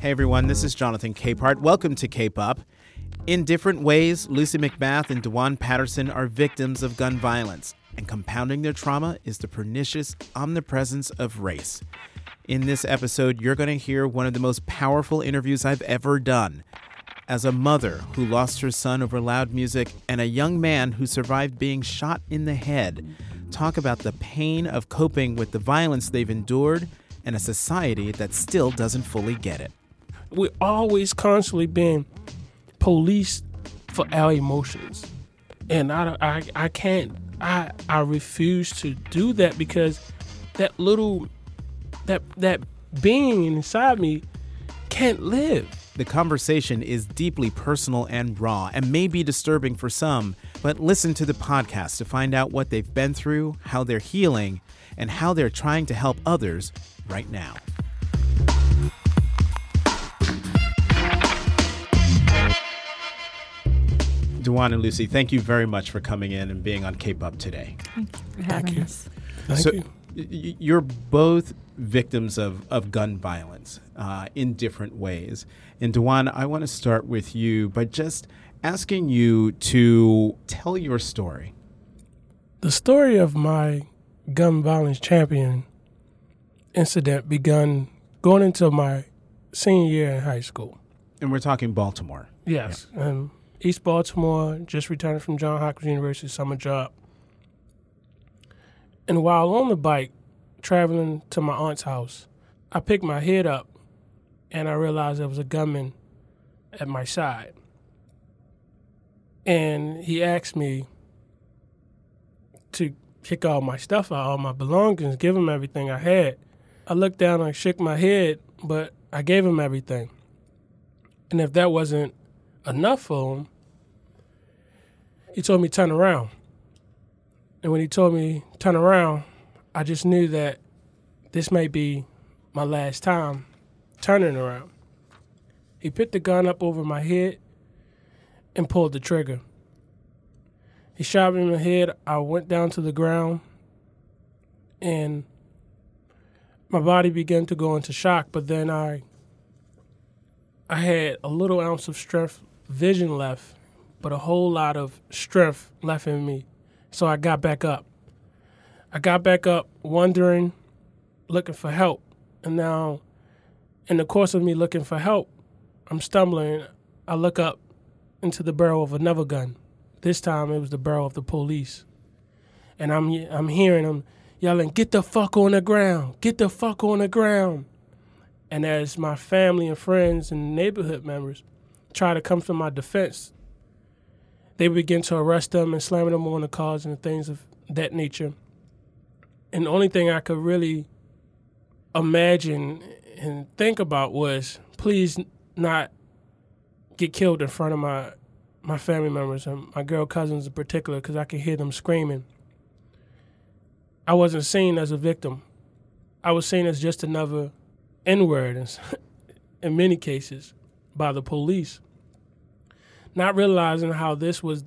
Hey everyone, this is Jonathan Capehart. Welcome to Cape Up. In different ways, Lucy McBath and Dewan Patterson are victims of gun violence, and compounding their trauma is the pernicious omnipresence of race. In this episode, you're going to hear one of the most powerful interviews I've ever done. As a mother who lost her son over loud music and a young man who survived being shot in the head, talk about the pain of coping with the violence they've endured and a society that still doesn't fully get it. We're always constantly being policed for our emotions. And I, I, I can't, I, I refuse to do that because that little, that, that being inside me can't live. The conversation is deeply personal and raw and may be disturbing for some, but listen to the podcast to find out what they've been through, how they're healing, and how they're trying to help others right now. Dewan and Lucy, thank you very much for coming in and being on Cape Up today. Thank you for having you. us. Thank so you. y- you're both victims of, of gun violence uh, in different ways. And Dewan, I want to start with you by just asking you to tell your story. The story of my gun violence champion incident begun going into my senior year in high school. And we're talking Baltimore. Yes, um, East Baltimore, just returned from John Hopkins University summer job. And while on the bike, traveling to my aunt's house, I picked my head up and I realized there was a gunman at my side. And he asked me to kick all my stuff out, all my belongings, give him everything I had. I looked down and shook my head, but I gave him everything. And if that wasn't enough for him, he told me turn around. And when he told me turn around, I just knew that this may be my last time turning around. He put the gun up over my head and pulled the trigger. He shot me in the head. I went down to the ground and my body began to go into shock, but then I I had a little ounce of strength, vision left, but a whole lot of strength left in me. So I got back up. I got back up wondering, looking for help. And now, in the course of me looking for help, I'm stumbling. I look up into the barrel of another gun. This time it was the barrel of the police. And I'm, I'm hearing them yelling, Get the fuck on the ground! Get the fuck on the ground! And as my family and friends and neighborhood members try to come to my defense, they begin to arrest them and slam them on the cars and things of that nature. And the only thing I could really imagine and think about was please not get killed in front of my my family members and my girl cousins in particular because I could hear them screaming. I wasn't seen as a victim. I was seen as just another N-word in, in many cases by the police. Not realizing how this was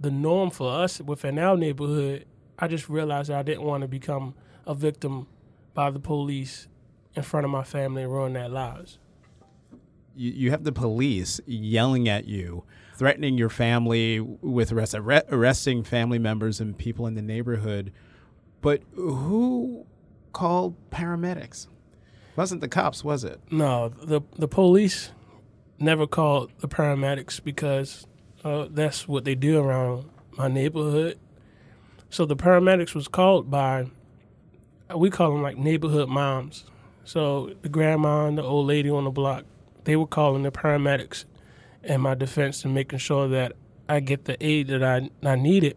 the norm for us within our neighborhood, I just realized I didn't want to become a victim by the police in front of my family and ruin their lives. You, you have the police yelling at you, threatening your family with arrest, arre- arresting family members and people in the neighborhood. But who called paramedics? Wasn't the cops, was it? No, the the police never called the paramedics because uh, that's what they do around my neighborhood. So the paramedics was called by we call them like neighborhood moms. So the grandma and the old lady on the block, they were calling the paramedics in my defense and making sure that I get the aid that I I needed.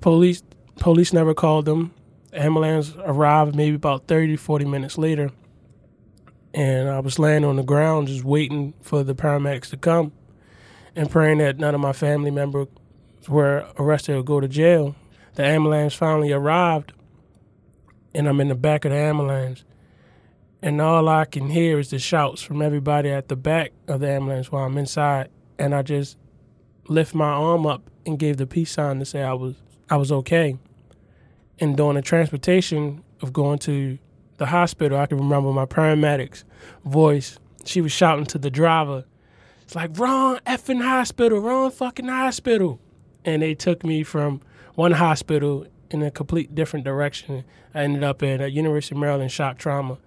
Police police never called them. Ambulance arrived maybe about 30, 40 minutes later and I was laying on the ground just waiting for the paramedics to come and praying that none of my family members were arrested or go to jail. The ambulance finally arrived, and I'm in the back of the ambulance, and all I can hear is the shouts from everybody at the back of the ambulance while I'm inside, and I just lift my arm up and gave the peace sign to say I was I was okay. And during the transportation of going to the hospital, I can remember my paramedic's voice. She was shouting to the driver, "It's like wrong effing hospital, wrong fucking hospital," and they took me from one hospital in a complete different direction. I ended up at a University of Maryland shock trauma,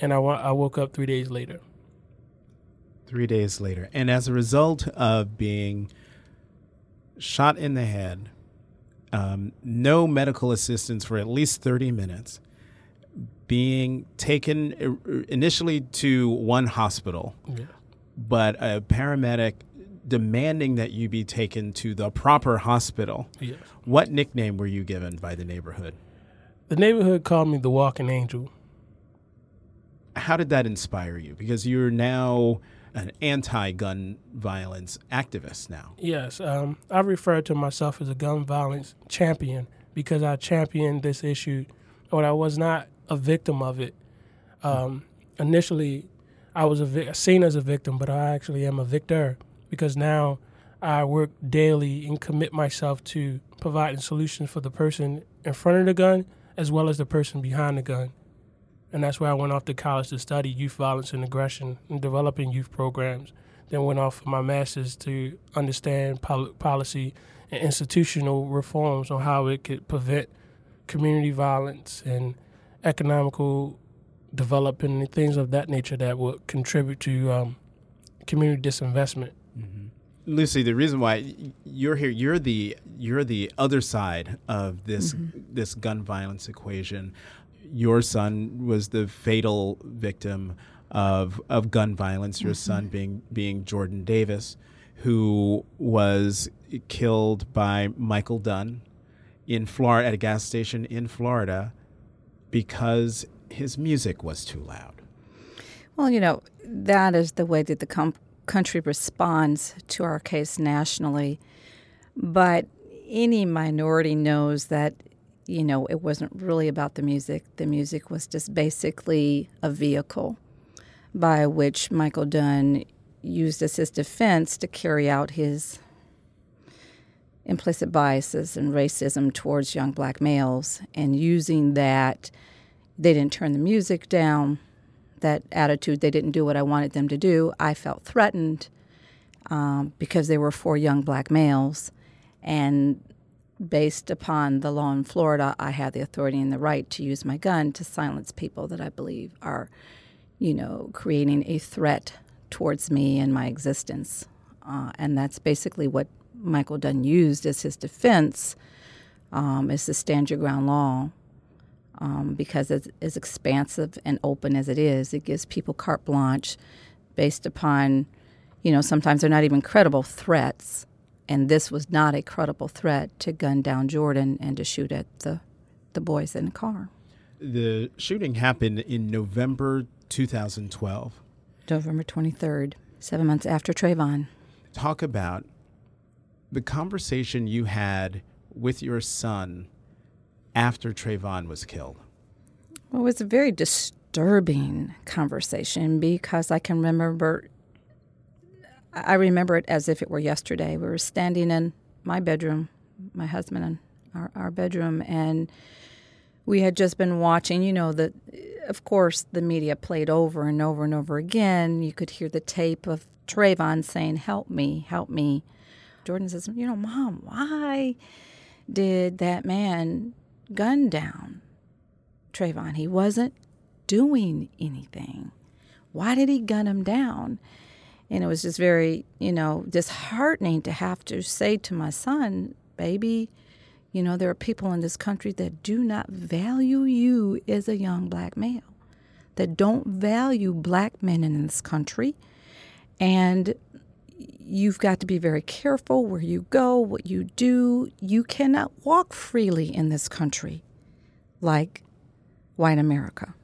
and I, I woke up three days later. Three days later, and as a result of being shot in the head, um, no medical assistance for at least thirty minutes, being taken initially to one hospital, yeah. but a paramedic demanding that you be taken to the proper hospital. Yes. What nickname were you given by the neighborhood? The neighborhood called me the Walking Angel. How did that inspire you? Because you're now an anti-gun violence activist now. Yes, um, I refer to myself as a gun violence champion because I championed this issue, but I was not a victim of it. Um, initially, I was vi- seen as a victim, but I actually am a victor because now I work daily and commit myself to providing solutions for the person in front of the gun as well as the person behind the gun. And that's where I went off to college to study youth violence and aggression and developing youth programs. Then went off for my master's to understand public policy and institutional reforms on how it could prevent community violence and economical development and things of that nature that would contribute to um, community disinvestment. Mm-hmm. Lucy, the reason why you're here, you're the you're the other side of this mm-hmm. this gun violence equation. Your son was the fatal victim of of gun violence. Your mm-hmm. son being being Jordan Davis, who was killed by Michael Dunn in Florida at a gas station in Florida because his music was too loud. Well, you know, that is the way that the com- country responds to our case nationally. But any minority knows that, you know, it wasn't really about the music. The music was just basically a vehicle by which Michael Dunn used as his defense to carry out his implicit biases and racism towards young black males. And using that, they didn't turn the music down that attitude. They didn't do what I wanted them to do. I felt threatened um, because they were four young black males. And based upon the law in Florida, I have the authority and the right to use my gun to silence people that I believe are, you know, creating a threat towards me and my existence. Uh, and that's basically what Michael Dunn used as his defense, um, is the stand your ground law um, because it's as expansive and open as it is, it gives people carte blanche based upon, you know, sometimes they're not even credible threats. And this was not a credible threat to gun down Jordan and to shoot at the, the boys in the car. The shooting happened in November 2012. November 23rd, seven months after Trayvon. Talk about the conversation you had with your son after Trayvon was killed? Well, it was a very disturbing conversation because I can remember. I remember it as if it were yesterday. We were standing in my bedroom, my husband and our, our bedroom, and we had just been watching. You know, the of course the media played over and over and over again. You could hear the tape of Trayvon saying, "Help me, help me." Jordan says, "You know, Mom, why did that man gun down Trayvon. He wasn't doing anything. Why did he gun him down? And it was just very, you know, disheartening to have to say to my son, baby, you know, there are people in this country that do not value you as a young black male, that don't value black men in this country. And you've got to be very careful where you go, what you do. You cannot walk freely in this country like white America.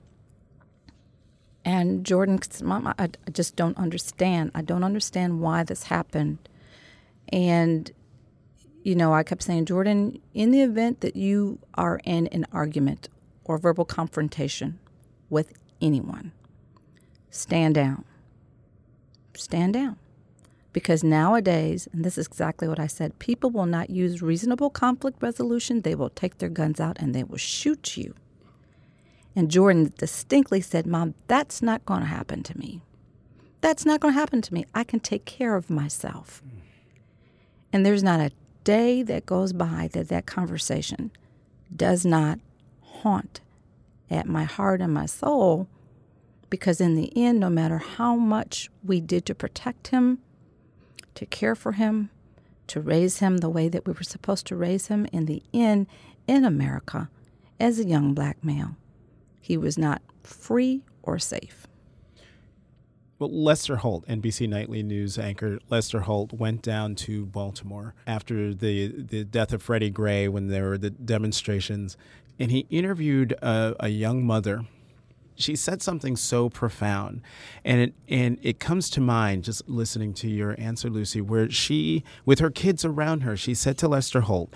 And Jordan, Mom, I, I just don't understand. I don't understand why this happened. And, you know, I kept saying, Jordan, in the event that you are in an argument or verbal confrontation with anyone, stand down. Stand down because nowadays, and this is exactly what I said, people will not use reasonable conflict resolution. They will take their guns out and they will shoot you. And Jordan distinctly said, Mom, that's not going to happen to me. That's not going to happen to me. I can take care of myself. And there's not a day that goes by that that conversation does not haunt at my heart and my soul because in the end no matter how much we did to protect him to care for him to raise him the way that we were supposed to raise him in the end in america as a young black male he was not free or safe well, Lester Holt, NBC Nightly News anchor Lester Holt, went down to Baltimore after the the death of Freddie Gray when there were the demonstrations, and he interviewed a, a young mother. She said something so profound, and it and it comes to mind just listening to your answer, Lucy, where she, with her kids around her, she said to Lester Holt,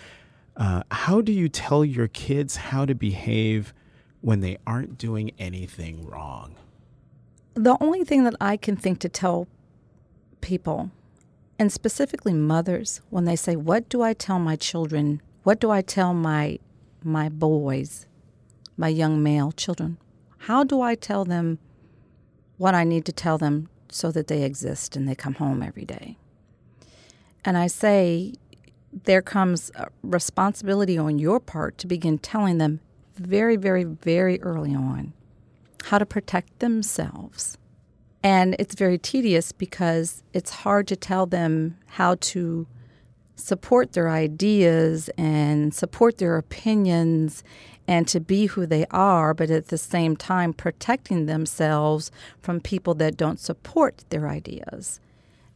uh, "How do you tell your kids how to behave when they aren't doing anything wrong?" the only thing that I can think to tell people, and specifically mothers, when they say, "What do I tell my children? What do I tell my my boys, my young male children? How do I tell them what I need to tell them so that they exist and they come home every day?" And I say, there comes responsibility on your part to begin telling them very, very, very early on how to protect themselves. And it's very tedious because it's hard to tell them how to support their ideas and support their opinions and to be who they are, but at the same time protecting themselves from people that don't support their ideas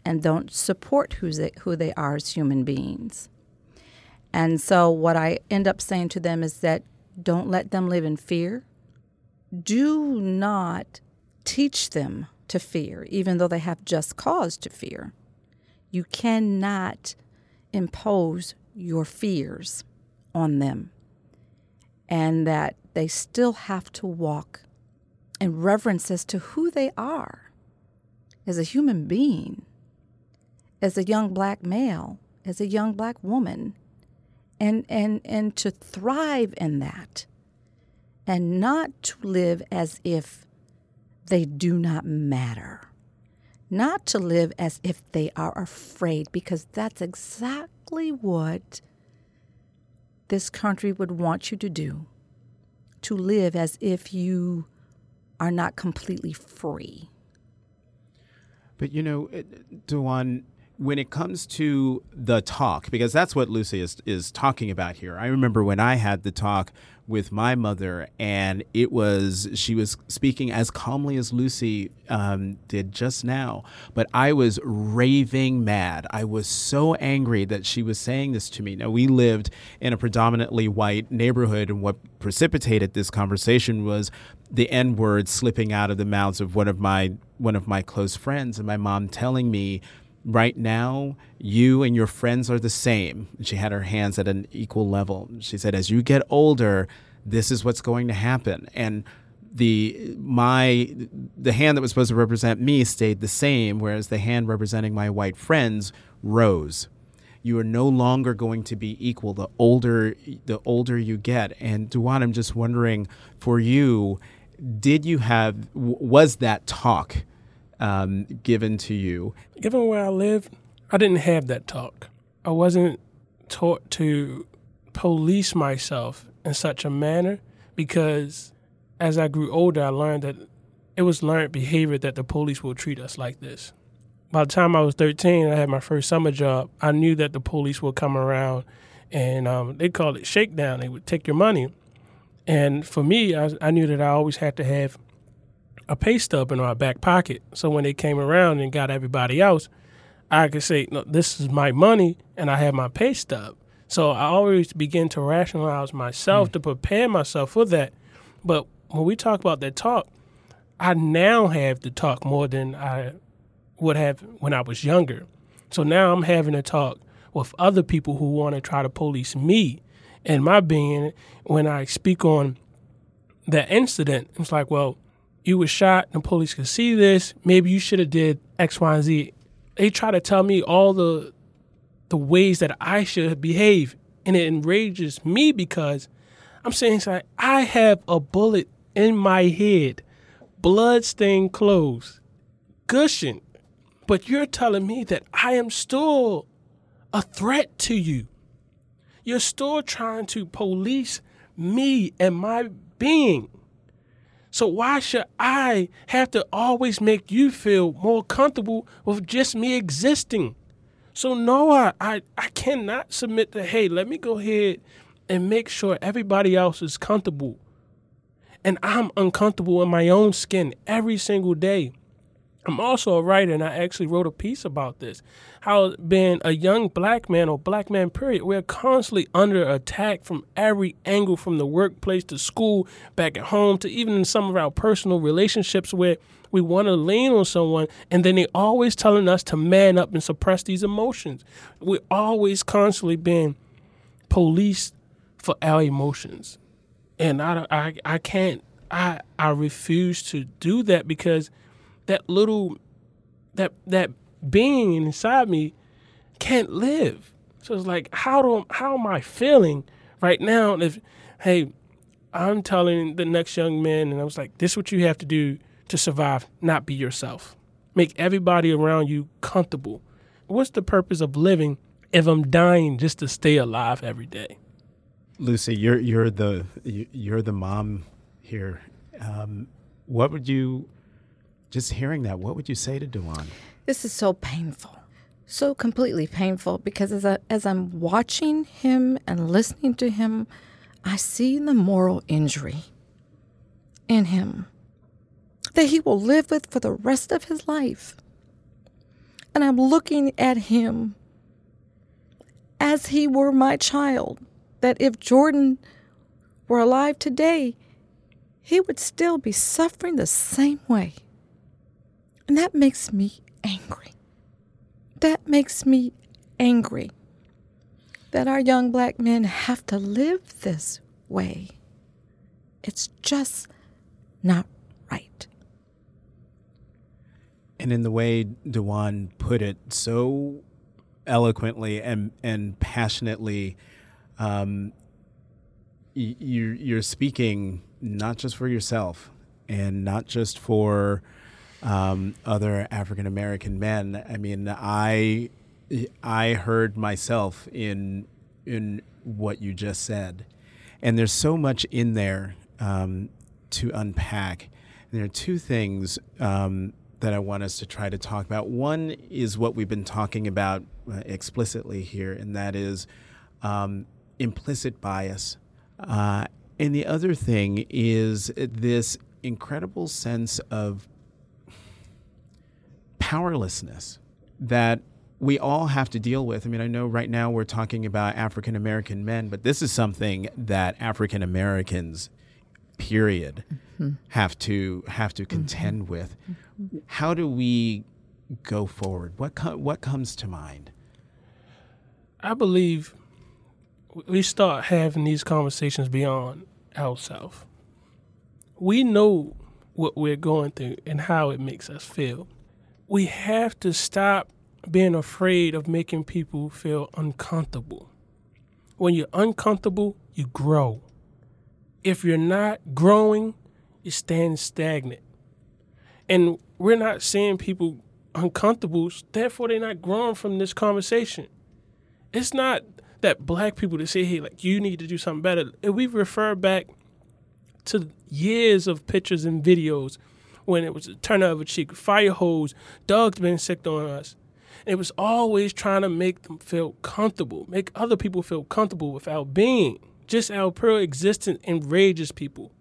and don't support who they, who they are as human beings. And so, what I end up saying to them is that don't let them live in fear do not teach them to fear, even though they have just cause to fear. You cannot impose your fears on them, and that they still have to walk in reverence as to who they are as a human being, as a young black male, as a young black woman, and, and, and to thrive in that and not to live as if they do not matter. Not to live as if they are afraid, because that's exactly what this country would want you to do to live as if you are not completely free. But you know, Dewan, when it comes to the talk, because that's what Lucy is, is talking about here. I remember when I had the talk with my mother, and it was she was speaking as calmly as Lucy um, did just now, but I was raving mad. I was so angry that she was saying this to me. Now we lived in a predominantly white neighborhood, and what precipitated this conversation was the N word slipping out of the mouths of one of my one of my close friends, and my mom telling me right now, you and your friends are the same. She had her hands at an equal level. She said, as you get older, this is what's going to happen. And the my the hand that was supposed to represent me stayed the same, whereas the hand representing my white friends rose. You are no longer going to be equal the older the older you get. And Dewan, I'm just wondering for you, did you have was that talk um, given to you. Given where I live, I didn't have that talk. I wasn't taught to police myself in such a manner because as I grew older, I learned that it was learned behavior that the police will treat us like this. By the time I was 13, I had my first summer job. I knew that the police would come around and um, they called it shakedown. They would take your money. And for me, I, I knew that I always had to have a pay stub in our back pocket. So when they came around and got everybody else, I could say, no, this is my money and I have my pay stub. So I always begin to rationalize myself mm. to prepare myself for that. But when we talk about that talk, I now have to talk more than I would have when I was younger. So now I'm having to talk with other people who want to try to police me and my being when I speak on that incident. It's like, well, you were shot and the police could see this. Maybe you should have did X, Y, and Z. They try to tell me all the the ways that I should behave. And it enrages me because I'm saying like I have a bullet in my head, bloodstained clothes, gushing. But you're telling me that I am still a threat to you. You're still trying to police me and my being. So why should I have to always make you feel more comfortable with just me existing? So no, I, I, I cannot submit to, hey, let me go ahead and make sure everybody else is comfortable. And I'm uncomfortable in my own skin every single day. I'm also a writer, and I actually wrote a piece about this. How being a young black man or black man, period, we're constantly under attack from every angle, from the workplace to school, back at home, to even in some of our personal relationships where we want to lean on someone, and then they always telling us to man up and suppress these emotions. We're always constantly being policed for our emotions, and I, I, I can't, I, I refuse to do that because that little that that being inside me can't live. So it's like how do how am I feeling right now if hey I'm telling the next young man and I was like this is what you have to do to survive not be yourself. Make everybody around you comfortable. What's the purpose of living if I'm dying just to stay alive every day? Lucy, you're you're the you're the mom here. Um, what would you just hearing that, what would you say to Dewan? This is so painful, so completely painful because as, I, as I'm watching him and listening to him, I see the moral injury in him that he will live with for the rest of his life. And I'm looking at him as he were my child, that if Jordan were alive today, he would still be suffering the same way. And that makes me angry. That makes me angry that our young black men have to live this way. It's just not right. And in the way Dewan put it so eloquently and, and passionately, um, you, you're speaking not just for yourself and not just for um, other African American men. I mean, I I heard myself in in what you just said, and there's so much in there um, to unpack. And there are two things um, that I want us to try to talk about. One is what we've been talking about uh, explicitly here, and that is um, implicit bias. Uh, and the other thing is this incredible sense of powerlessness that we all have to deal with. I mean, I know right now we're talking about African American men, but this is something that African Americans, period, mm-hmm. have to have to contend mm-hmm. with. How do we go forward? What com- what comes to mind? I believe we start having these conversations beyond ourselves. We know what we're going through and how it makes us feel we have to stop being afraid of making people feel uncomfortable. When you're uncomfortable, you grow. If you're not growing, you stand stagnant. And we're not seeing people uncomfortable, therefore they're not growing from this conversation. It's not that black people to say, hey, like you need to do something better. If we refer back to years of pictures and videos when it was a turn of a cheek, fire hose, dogs being sick on us. it was always trying to make them feel comfortable, make other people feel comfortable without being. Just our pure existence enrages people.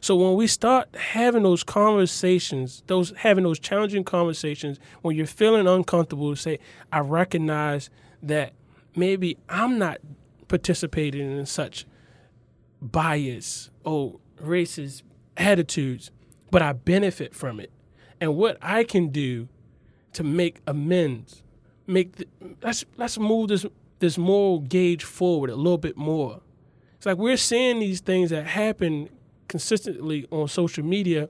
So when we start having those conversations, those having those challenging conversations, when you're feeling uncomfortable, say, I recognize that maybe I'm not participating in such bias or racist attitudes but I benefit from it. And what I can do to make amends, make the, let's let's move this this moral gauge forward a little bit more. It's like we're seeing these things that happen consistently on social media.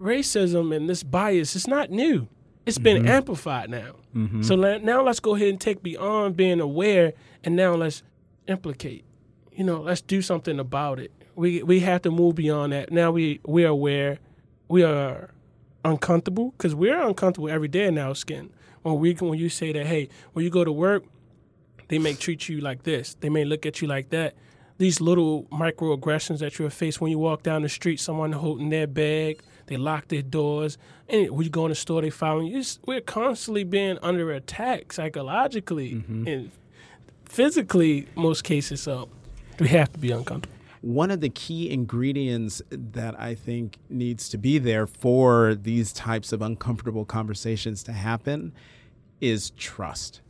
Racism and this bias it's not new. It's been mm-hmm. amplified now. Mm-hmm. So now let's go ahead and take beyond being aware and now let's implicate. You know, let's do something about it. We we have to move beyond that. Now we we are aware, we are uncomfortable because we're uncomfortable every day in our skin. When we when you say that, hey, when you go to work, they may treat you like this. They may look at you like that. These little microaggressions that you're faced when you walk down the street, someone holding their bag, they lock their doors, and when you go in the store, they follow you. It's, we're constantly being under attack psychologically mm-hmm. and physically, most cases. So we have to be uncomfortable. One of the key ingredients that I think needs to be there for these types of uncomfortable conversations to happen is trust.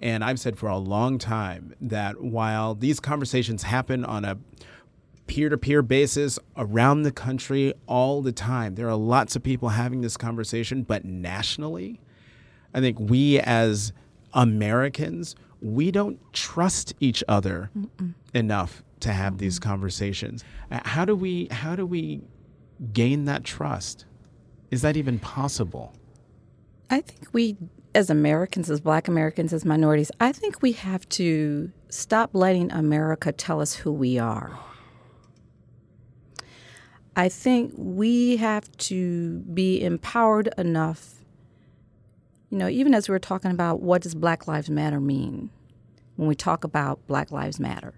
And I've said for a long time that while these conversations happen on a peer to peer basis around the country all the time, there are lots of people having this conversation, but nationally, I think we as Americans, we don't trust each other enough to have these conversations. Uh, How do we how do we gain that trust? Is that even possible? I think we, as Americans, as black Americans, as minorities, I think we have to stop letting America tell us who we are. I think we have to be empowered enough, you know, even as we were talking about what does Black Lives Matter mean when we talk about Black Lives Matter.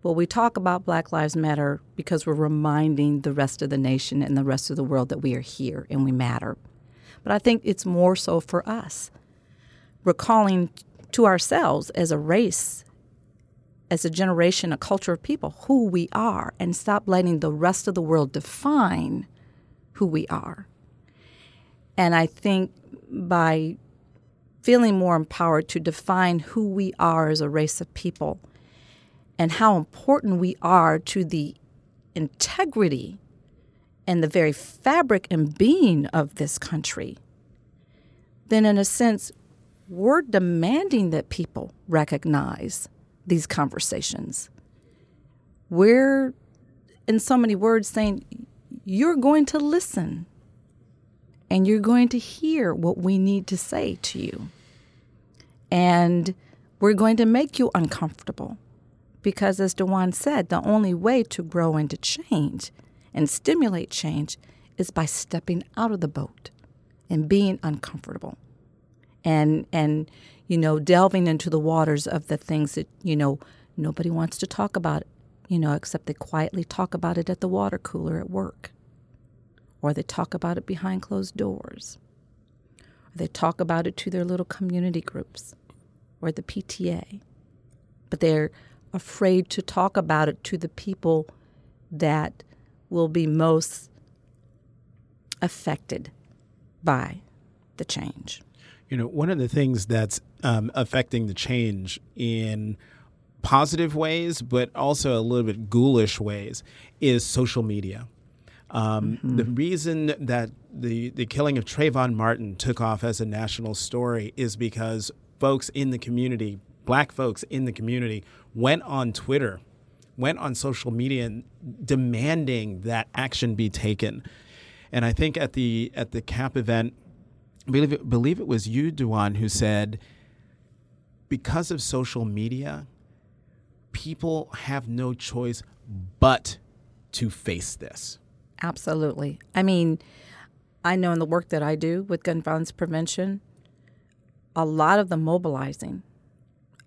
Well, we talk about Black Lives Matter because we're reminding the rest of the nation and the rest of the world that we are here and we matter. But I think it's more so for us, recalling to ourselves as a race, as a generation, a culture of people, who we are, and stop letting the rest of the world define who we are. And I think by feeling more empowered to define who we are as a race of people and how important we are to the integrity and the very fabric and being of this country, then in a sense, we're demanding that people recognize these conversations. We're, in so many words, saying, you're going to listen and you're going to hear what we need to say to you. And we're going to make you uncomfortable because, as Dewan said, the only way to grow and to change and stimulate change is by stepping out of the boat and being uncomfortable. And and you know delving into the waters of the things that you know nobody wants to talk about you know except they quietly talk about it at the water cooler at work. Or they talk about it behind closed doors. Or they talk about it to their little community groups or the PTA but they're afraid to talk about it to the people that will be most affected by the change. You know, one of the things that's um, affecting the change in positive ways, but also a little bit ghoulish ways, is social media. Um, The reason that the, the killing of Trayvon Martin took off as a national story is because folks in the community, black folks in the community, went on Twitter, went on social media demanding that action be taken. And I think at the at the CAP event, I believe it, believe it was you, Dewan, who said, because of social media, people have no choice but to face this. Absolutely. I mean, I know in the work that I do with gun violence prevention, a lot of the mobilizing,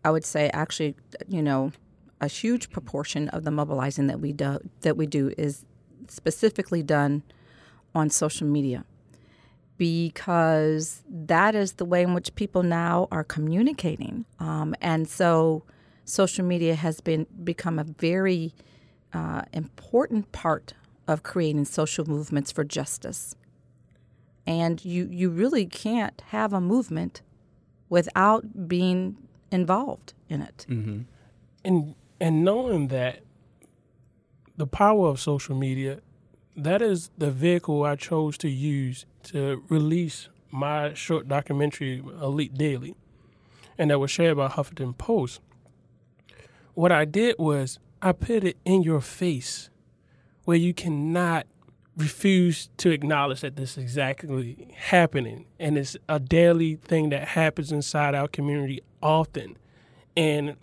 I would say actually, you know, a huge proportion of the mobilizing that we do that we do is specifically done on social media because that is the way in which people now are communicating, um, and so social media has been become a very uh, important part of creating social movements for justice. And you you really can't have a movement without being involved in it. Mm-hmm. and and knowing that the power of social media that is the vehicle I chose to use to release my short documentary Elite Daily and that was shared by Huffington Post. What I did was I put it in your face where you cannot refuse to acknowledge that this is exactly happening and it's a daily thing that happens inside our community often and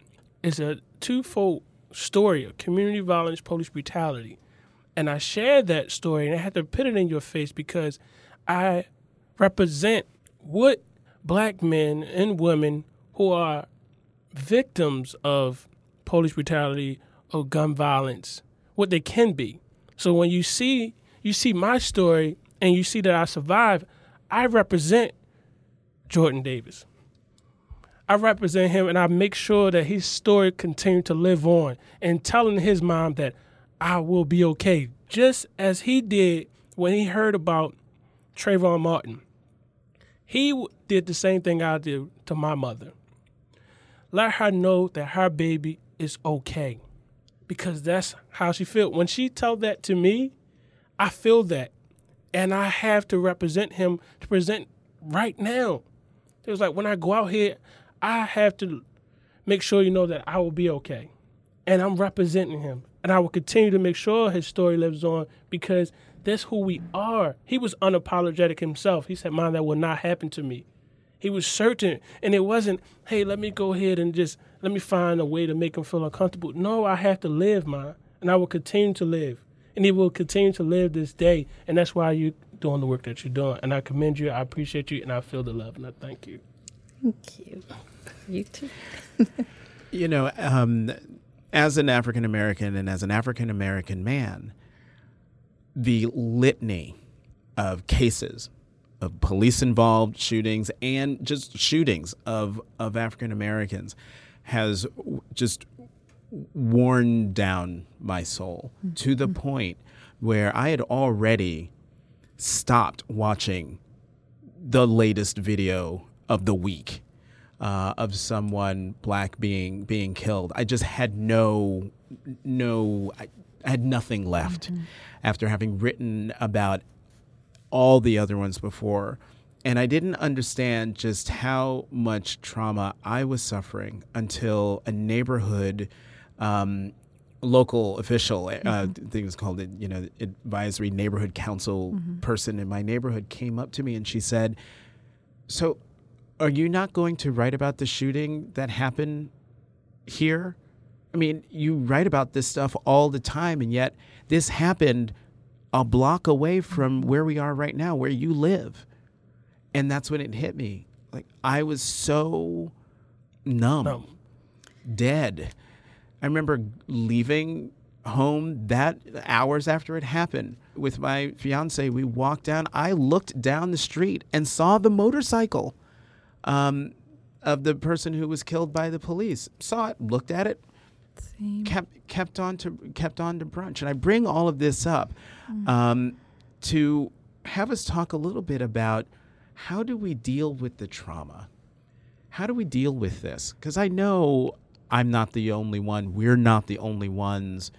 it's a twofold story of community violence, police brutality. And I shared that story and I had to put it in your face because I represent what black men and women who are victims of police brutality or gun violence, what they can be. So when you see you see my story and you see that I survived, I represent Jordan Davis. I represent him and I make sure that his story continue to live on and telling his mom that I will be okay, just as he did when he heard about Trayvon Martin. He did the same thing I did to my mother. Let her know that her baby is okay because that's how she felt. When she told that to me, I feel that. And I have to represent him to present right now. It was like when I go out here, I have to make sure you know that I will be okay. And I'm representing him. And I will continue to make sure his story lives on because that's who we are. He was unapologetic himself. He said, Mom, that will not happen to me. He was certain. And it wasn't, hey, let me go ahead and just let me find a way to make him feel uncomfortable. No, I have to live, man. And I will continue to live. And he will continue to live this day. And that's why you're doing the work that you're doing. And I commend you. I appreciate you. And I feel the love. And I thank you. Thank you. You too. you know, um, as an African American and as an African American man, the litany of cases of police involved shootings and just shootings of, of African Americans has just worn down my soul mm-hmm. to the point where I had already stopped watching the latest video of the week uh, of someone black being being killed. I just had no no I, had nothing left mm-hmm. after having written about all the other ones before. And I didn't understand just how much trauma I was suffering until a neighborhood um, local official, uh, mm-hmm. uh, I think it was called, you know, advisory neighborhood council mm-hmm. person in my neighborhood came up to me and she said, "So, are you not going to write about the shooting that happened here? I mean, you write about this stuff all the time, and yet this happened a block away from where we are right now, where you live." And that's when it hit me. Like I was so numb, no. dead. I remember leaving home that hours after it happened with my fiance. We walked down. I looked down the street and saw the motorcycle um, of the person who was killed by the police. Saw it, looked at it, Same. kept kept on to kept on to brunch. And I bring all of this up mm. um, to have us talk a little bit about how do we deal with the trauma. How do we deal with this? Because I know I'm not the only one. We're not the only ones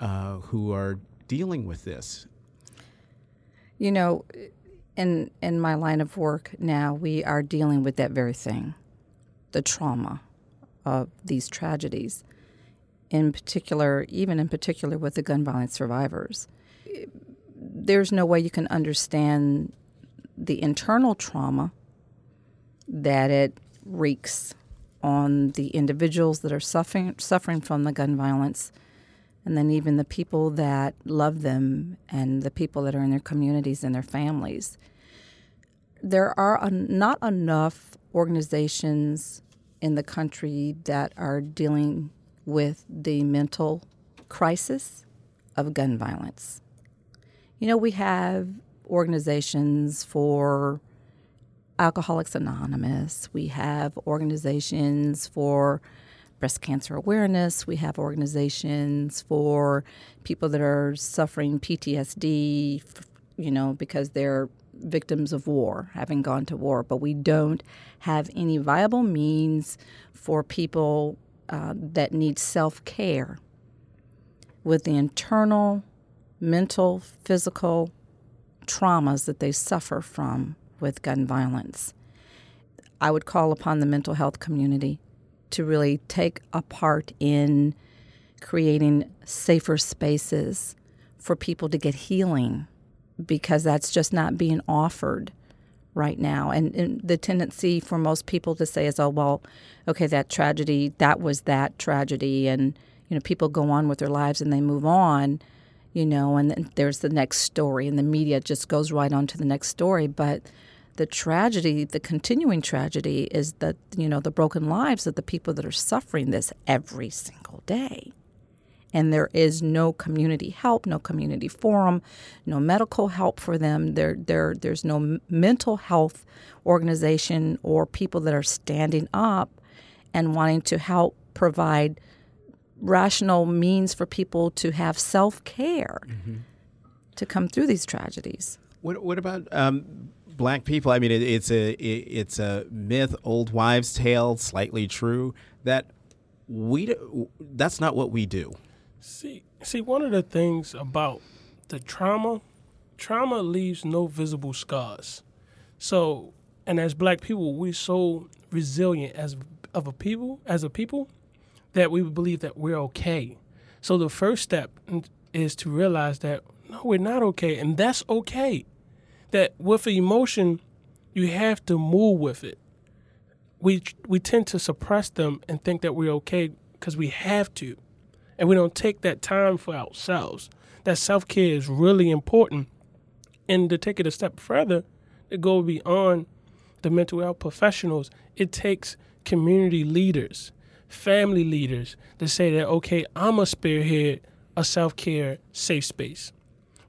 uh, who are dealing with this. You know, in in my line of work now, we are dealing with that very thing, the trauma of these tragedies. In particular, even in particular with the gun violence survivors, there's no way you can understand the internal trauma that it wreaks on the individuals that are suffering suffering from the gun violence and then even the people that love them and the people that are in their communities and their families. There are not enough organizations in the country that are dealing with the mental crisis of gun violence. You know, we have organizations for Alcoholics Anonymous. We have organizations for breast cancer awareness. We have organizations for people that are suffering PTSD, you know, because they're victims of war, having gone to war. But we don't have any viable means for people uh, that need self care with the internal, mental, physical traumas that they suffer from with gun violence. I would call upon the mental health community to really take a part in creating safer spaces for people to get healing because that's just not being offered right now. And, and, the tendency for most people to say is, oh, well, okay, that tragedy, that was that tragedy. And, you know, people go on with their lives and they move on, you know, and then there's the next story, and the media just goes right on to the next story. But the tragedy, the continuing tragedy, is that, you know, the broken lives of the people that are suffering this every single day. And there is no community help, no community forum, no medical help for them. There, there, there's no mental health organization or people that are standing up and wanting to help provide rational means for people to have self care mm-hmm. to come through these tragedies. What, what about um, black people? I mean, it, it's a it, it's a myth, old wives' tale, slightly true that we do, that's not what we do. See, see, one of the things about the trauma, trauma leaves no visible scars. So, and as black people, we're so resilient as of a people, as a people, that we believe that we're okay. So the first step is to realize that no, we're not okay, and that's okay. That with emotion, you have to move with it. We we tend to suppress them and think that we're okay because we have to, and we don't take that time for ourselves. That self care is really important, and to take it a step further, to go beyond the mental health professionals, it takes community leaders family leaders to say that, okay, I'm a spearhead a self care safe space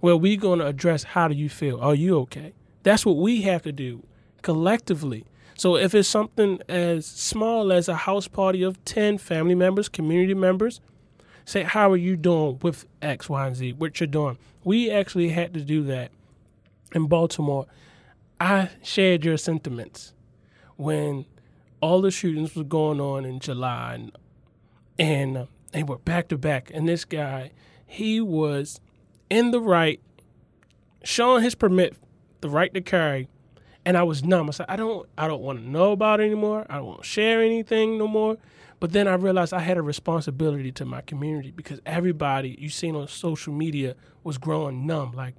where we're going to address how do you feel? Are you okay? That's what we have to do collectively. So if it's something as small as a house party of 10 family members, community members, say, how are you doing with X, Y, and Z? What you're doing? We actually had to do that in Baltimore. I shared your sentiments when all the shootings were going on in July, and, and they were back to back. And this guy, he was in the right, showing his permit, the right to carry, and I was numb. I said, I don't, I don't want to know about it anymore. I don't want to share anything no more. But then I realized I had a responsibility to my community because everybody you seen on social media was growing numb, like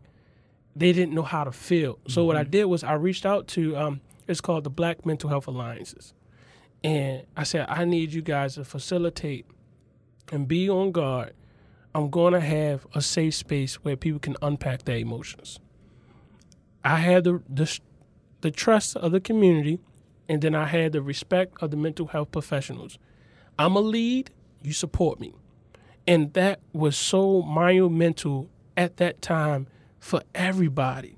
they didn't know how to feel. So mm-hmm. what I mm-hmm. did was I reached out to um, it's called the Black Mental Health Alliances. And I said, I need you guys to facilitate and be on guard. I'm going to have a safe space where people can unpack their emotions. I had the, the, the trust of the community, and then I had the respect of the mental health professionals. I'm a lead, you support me. And that was so monumental at that time for everybody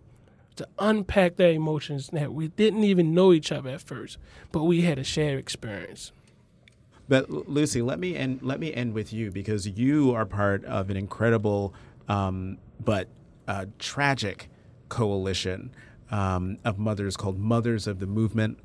to unpack their emotions that we didn't even know each other at first, but we had a shared experience. But Lucy, let me end. Let me end with you because you are part of an incredible um, but uh, tragic coalition um, of mothers called Mothers of the Movement.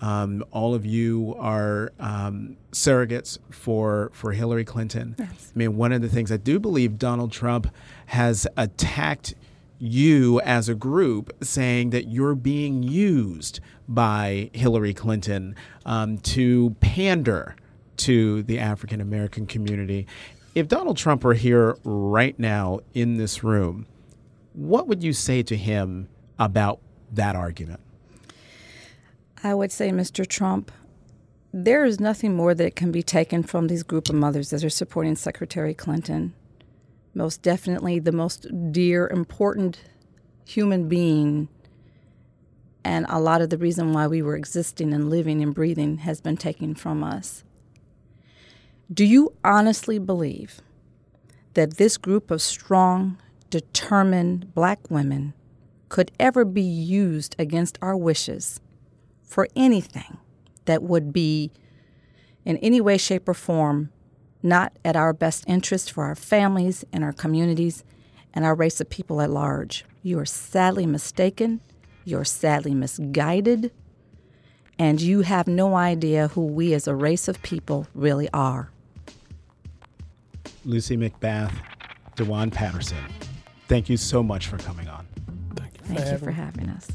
Um, all of you are um, surrogates for for Hillary Clinton. Yes. I mean, one of the things I do believe Donald Trump has attacked you as a group saying that you're being used by Hillary Clinton um, to pander to the African American community. If Donald Trump were here right now in this room, what would you say to him about that argument? I would say, Mr. Trump, there is nothing more that can be taken from these group of mothers that are supporting Secretary Clinton most definitely the most dear, important human being. And a lot of the reason why we were existing and living and breathing has been taken from us. Do you honestly believe that this group of strong, determined black women could ever be used against our wishes for anything that would be, in any way, shape, or form, not at our best interest for our families and our communities and our race of people at large. You are sadly mistaken, you're sadly misguided, and you have no idea who we as a race of people really are. Lucy McBath, Dewan Patterson, thank you so much for coming on. Thank you, thank you for having us.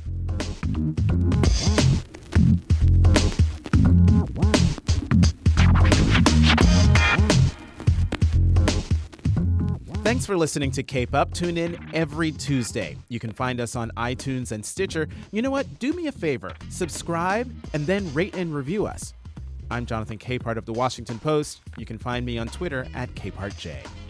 Thanks for listening to Cape Up. Tune in every Tuesday. You can find us on iTunes and Stitcher. You know what? Do me a favor subscribe and then rate and review us. I'm Jonathan Capehart of The Washington Post. You can find me on Twitter at CapehartJ.